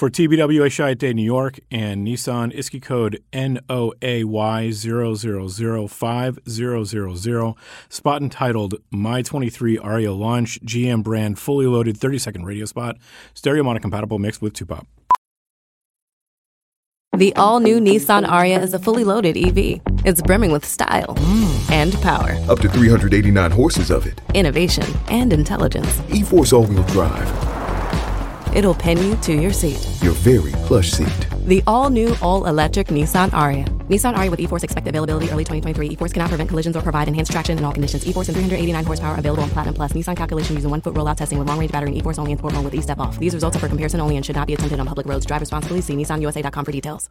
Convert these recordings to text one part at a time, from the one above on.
For TBWA Chiat Day New York and Nissan ISCI code NOAY005000, spot entitled My 23 Ariya Launch, GM brand fully loaded 30 second radio spot, stereo mono compatible mixed with 2 pop. The all new Nissan Ariya is a fully loaded EV. It's brimming with style mm. and power, Up to 389 horses of it. innovation, and intelligence. E Force all wheel drive. It'll pin you to your seat. Your very plush seat. The all new, all electric Nissan Ariya. Nissan Ariya with E-Force expected availability early 2023. E-Force cannot prevent collisions or provide enhanced traction in all conditions. E-Force and 389 horsepower available on Platinum Plus. Nissan calculation using one foot rollout testing with long range battery and E-Force only in sport mode with E-Step off. These results are for comparison only and should not be attempted on public roads. Drive responsibly. See nissanusa.com for details.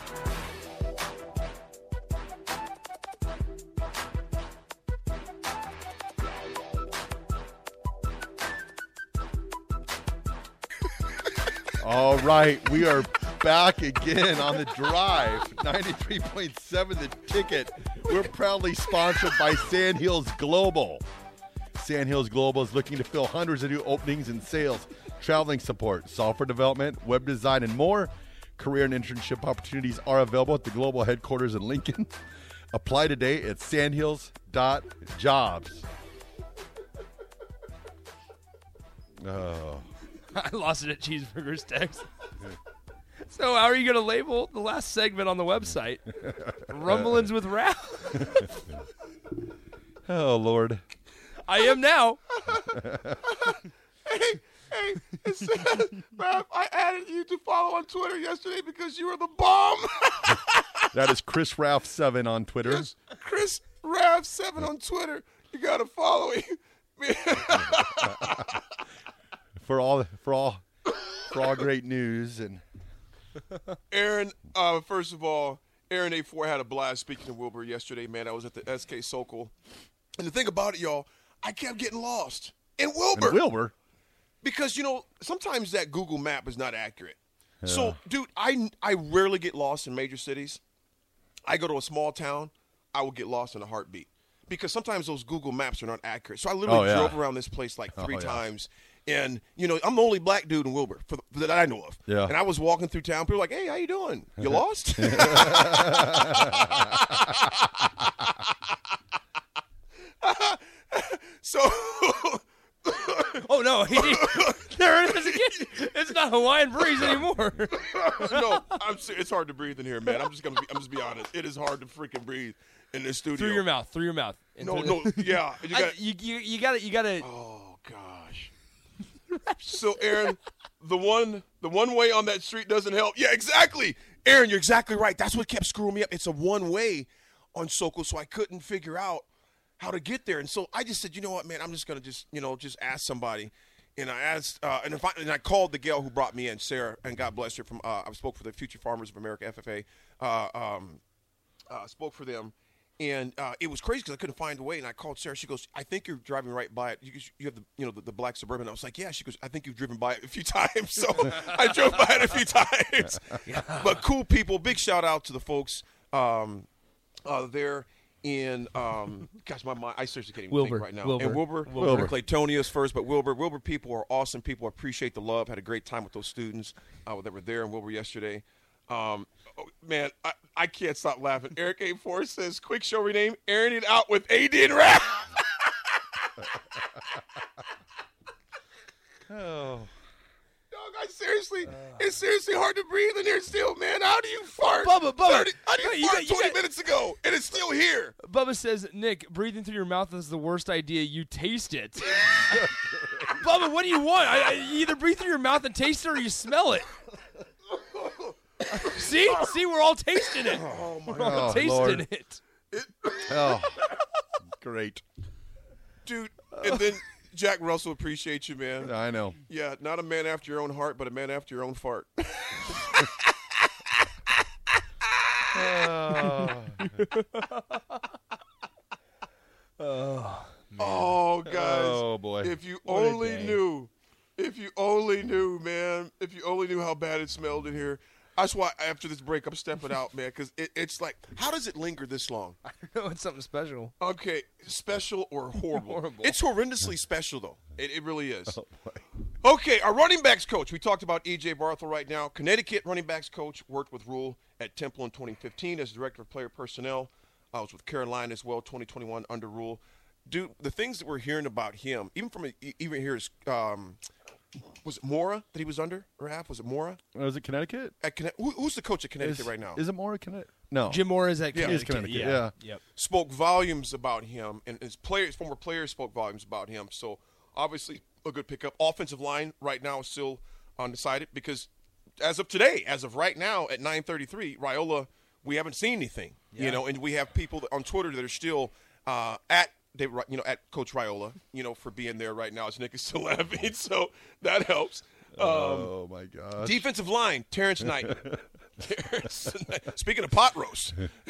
All right, we are back again on the drive. 93.7 the ticket. We're proudly sponsored by Sandhills Global. Sandhills Global is looking to fill hundreds of new openings in sales, traveling support, software development, web design, and more. Career and internship opportunities are available at the global headquarters in Lincoln. Apply today at sandhills.jobs. Oh. I lost it at Cheeseburgers text. So how are you going to label the last segment on the website? Rumblings with Ralph. Oh, Lord. I am now. hey, hey, it says, Raph, I added you to follow on Twitter yesterday because you were the bomb. That is Chris Ralph 7 on Twitter. Yes, Chris Ralph Seven on Twitter. You gotta follow him. For all for all for all great news and Aaron, uh, first of all, Aaron A4 had a blast speaking to Wilber yesterday, man. I was at the SK Sokol. And the thing about it, y'all, I kept getting lost. in Wilber. And Wilber. Because, you know, sometimes that Google map is not accurate. So, dude, I, I rarely get lost in major cities. I go to a small town, I will get lost in a heartbeat. Because sometimes those Google maps are not accurate. So I literally Oh, yeah. drove around this place like three Oh, yeah. times. And, you know, I'm the only black dude in Wilber for the, that I know of. Yeah. And I was walking through town. People were like, hey, how you doing? You uh-huh. lost? so Oh no, he, there it is again. It's not Hawaiian breeze anymore. no, I'm it's hard to breathe in here, man. I'm just gonna be, I'm just be honest. It is hard to freaking breathe in this studio. through your mouth, through your mouth. No, Into no, yeah. You got you, you, you gotta, you gotta. Oh gosh. So Aaron, the one the one way on that street doesn't help. Yeah, exactly. Aaron, you're exactly right. That's what kept screwing me up. It's a one way on Sokol, so I couldn't figure out how to get there. And so I just said, you know what, man, I'm just gonna just you know just ask somebody. And I asked, uh, and, I, and I called the gal who brought me in, Sarah, and God bless her. From uh, I spoke for the Future Farmers of America (FFA). Uh, um, uh, spoke for them, and uh, it was crazy because I couldn't find a way. And I called Sarah. She goes, "I think you're driving right by it. You, you have the you know the, the black suburban." I was like, "Yeah." She goes, "I think you've driven by it a few times." So I drove by it a few times. But cool people. Big shout out to the folks um, uh, there in um, gosh, my mind. I seriously can't even Wilber, think right now. Wilber, And Wilber, Wilber. Clatonia's first, but Wilber. Wilber people are awesome people. Appreciate the love. Had a great time with those students uh, that were there in Wilber yesterday. Um, oh, man, I, I can't stop laughing. Eric A. Four says, "Quick show rename, airing it out with AD and rap." Oh. Dog, I seriously, uh. it's seriously hard to breathe in here still, man. How do you fart? Bubba, Bubba. 30 how do you Wait, you fart got- you 20 got- minutes ago and it's still here? Bubba says, Nick, breathing through your mouth is the worst idea. You taste it. Bubba, what do you want? I, I, you either breathe through your mouth and taste it or you smell it. See? See, we're all tasting it. Oh my we're all Oh, tasting Lord. it. Oh, great. dude. And then Jack Russell appreciates you, man. I know. Yeah, not a man after your own heart, but a man after your own fart. Oh, oh, guys. Oh, boy. If you What only knew, if you only knew, man, if you only knew how bad it smelled in here. That's why after this break, I'm stepping out, man, because it, it's like, how does it linger this long? No, it's something special. Okay, special or horrible? Horrible. It's horrendously special, though. It, it really is. okay, our running backs coach. We talked about E.J. Barthel right now. Connecticut running backs coach worked with Rhule at Temple in 2015 as director of player personnel. I was with Carolina as well, 2021 under Rhule. Dude, the things that we're hearing about him, even from a, even here is, um, was it Mora that he was under? Raph, was it Mora? Oh, is it Connecticut? At Conne- who, who's the coach at Connecticut Is, right now? Is it Mora Connecticut? No. Jim Mora is at Yeah. Connecticut. It is Connecticut, Yeah. yeah. Yep. spoke volumes about him, and his players, former players, spoke volumes about him. So obviously, a good pickup. Offensive line right now is still undecided because, as of today, as of right now at 9:33, Raiola, we haven't seen anything. You know, and we have people on Twitter that are still uh, at. David, Ri- you know, at Coach Raiola, you know, for being there right now, as Nick is still laughing, so that helps. Um, oh my God! Defensive line, Terrence Knight. Terrence Knight. Speaking of pot roast,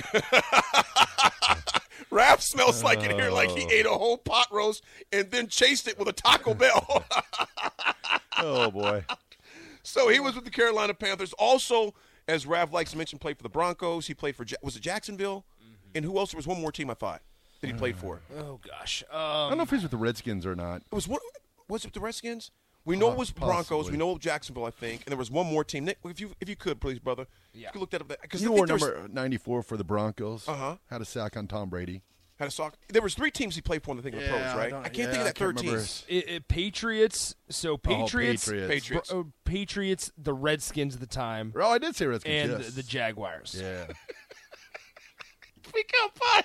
Raph smells like in here like he ate a whole pot roast and then chased it with a Taco Bell. oh boy. so he was with the Carolina Panthers. Also, as Raph likes to mention, played for the Broncos. He played for was it Jacksonville, and who else? There was one more team I thought that he played for. Oh gosh. I don't Um, know if he's with the Redskins or not. It was what? Was it the Redskins? We know it was Broncos. possibly. We know Jacksonville, I think, and there was one more team. Nick, if you if you could, please, brother, Yeah. you could look that up. Because He wore number 94 for the Broncos. Uh-huh. Had a sack on Tom Brady. Had a sock. There was three teams he played for in the thing of the pros, right? I, can't think of that third team. it- it- Patriots. So Patriots. Patriots. Patriots. Bro- oh, Patriots, the Redskins at the time, Oh, I did say Redskins. and yes. the Jaguars. Yeah. Speak up, fine.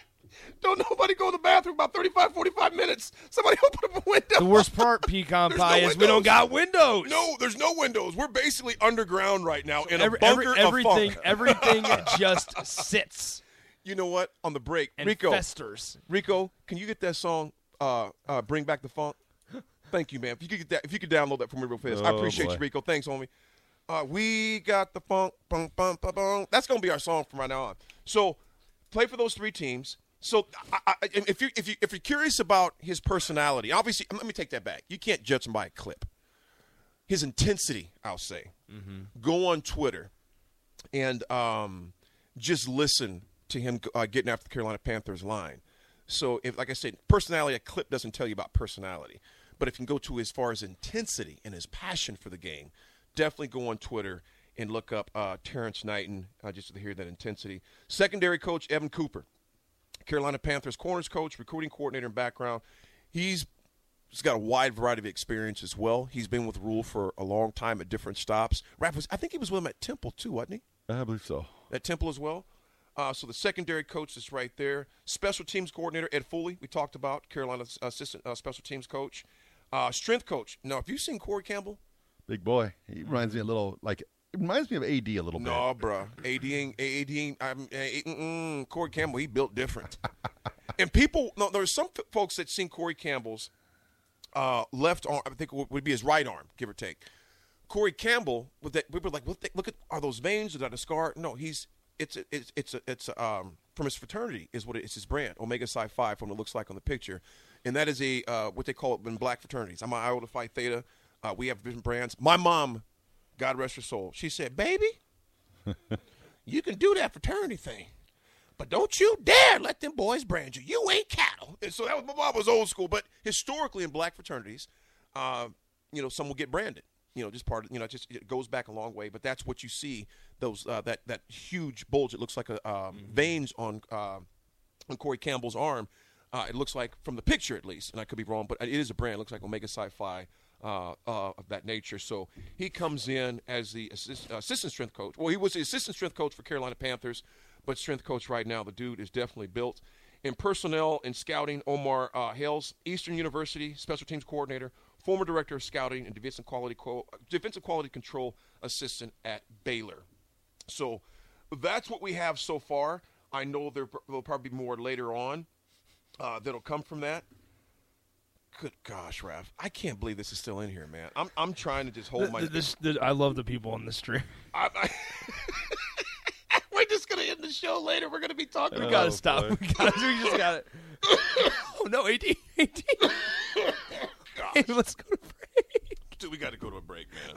Don't nobody go to the bathroom about 35, 45 minutes. Somebody open up a window. The worst part, pecan pie, no is we don't got windows. No, there's no windows. We're basically underground right now in Every- a bunker every- everything, of funk. everything just sits you know what? On the break, and Rico, festers. Rico, can you get that song? Uh, uh, Bring back the funk. Thank you, man. If you could get that, if you could download that for me real fast, I Oh, appreciate boy. you, Rico. Thanks, homie. Uh, we got the funk, bum, bum, bum, bum. That's gonna be our song from right now on. So, play for those three teams. So, I, I, if you if you if you're curious about his personality, obviously, let me take that back. You can't judge him by a clip. His intensity, I'll say. Go on Twitter and um, just listen to him uh, getting after the Carolina Panthers line. So, if like I said, personality, a clip doesn't tell you about personality, but if you can go to as far as intensity and his passion for the game, definitely go on Twitter and look up uh, Terrance Knighton uh, just to hear that intensity. Secondary coach Evan Cooper, Carolina Panthers corners coach, recruiting coordinator and background. He's He's got a wide variety of experience as well. He's been with Rhule for a long time at different stops. Raph was, I think he was with him at Temple too, wasn't he? I believe so. At Temple as well. Uh, so the secondary coach is right there. Special teams coordinator Ed Foley, we talked about Carolina's assistant uh, special teams coach. Uh, strength coach. Now, have you seen Corey Campbell? Big boy. He reminds me a little like reminds me of AD a little bit. No, bruh. AD ain't, AD ain't, I'm. Corey Campbell, he built different. and people, no, there's some f- folks that seen Corey Campbell's uh, left arm, I think it would be his right arm, give or take. Corey Campbell, with that, we were like, look, look at, are those veins? Is that a scar? No, he's, it's, a, it's, it's, a, it's a, um, from his fraternity is what it, it's his brand, Omega Psi Phi, from what it looks like on the picture, and that is a uh, what they call it in black fraternities. I'm an Iota Phi Theta. Uh, we have different brands. My mom, God rest her soul, she said, "Baby, you can do that fraternity thing, but don't you dare let them boys brand you. You ain't cattle." And so that was my mom was old school, but historically in black fraternities, uh, you know, some will get branded. You know, just part of you know, it just it goes back a long way. But that's what you see those uh, that that huge bulge. It looks like a um, veins on uh, on Corey Campbell's arm. Uh, it looks like from the picture at least, and I could be wrong, but it is a brand. It looks like Omega Psi Phi uh, uh, of that nature. So he comes in as the assist, assistant strength coach. Well, he was the assistant strength coach for Carolina Panthers, but strength coach right now. The dude is definitely built. In personnel and scouting, Omar uh, Hales, Eastern University special teams coordinator, former director of scouting and defensive quality co- defensive quality control assistant at Baylor. So that's what we have so far. I know there will probably be more later on uh, that'll come from that. Good gosh, Raph, I can't believe this is still in here, man. I'm I'm trying to just hold Th- my. th- this, th- I love the people on the stream. I, I, we're just gonna end the show later. We're gonna be talking. We gotta stop. Oh, we, gotta, we just got it. oh no, AD, AD. Hey, let's go to break. Dude, we got to go to a break, man.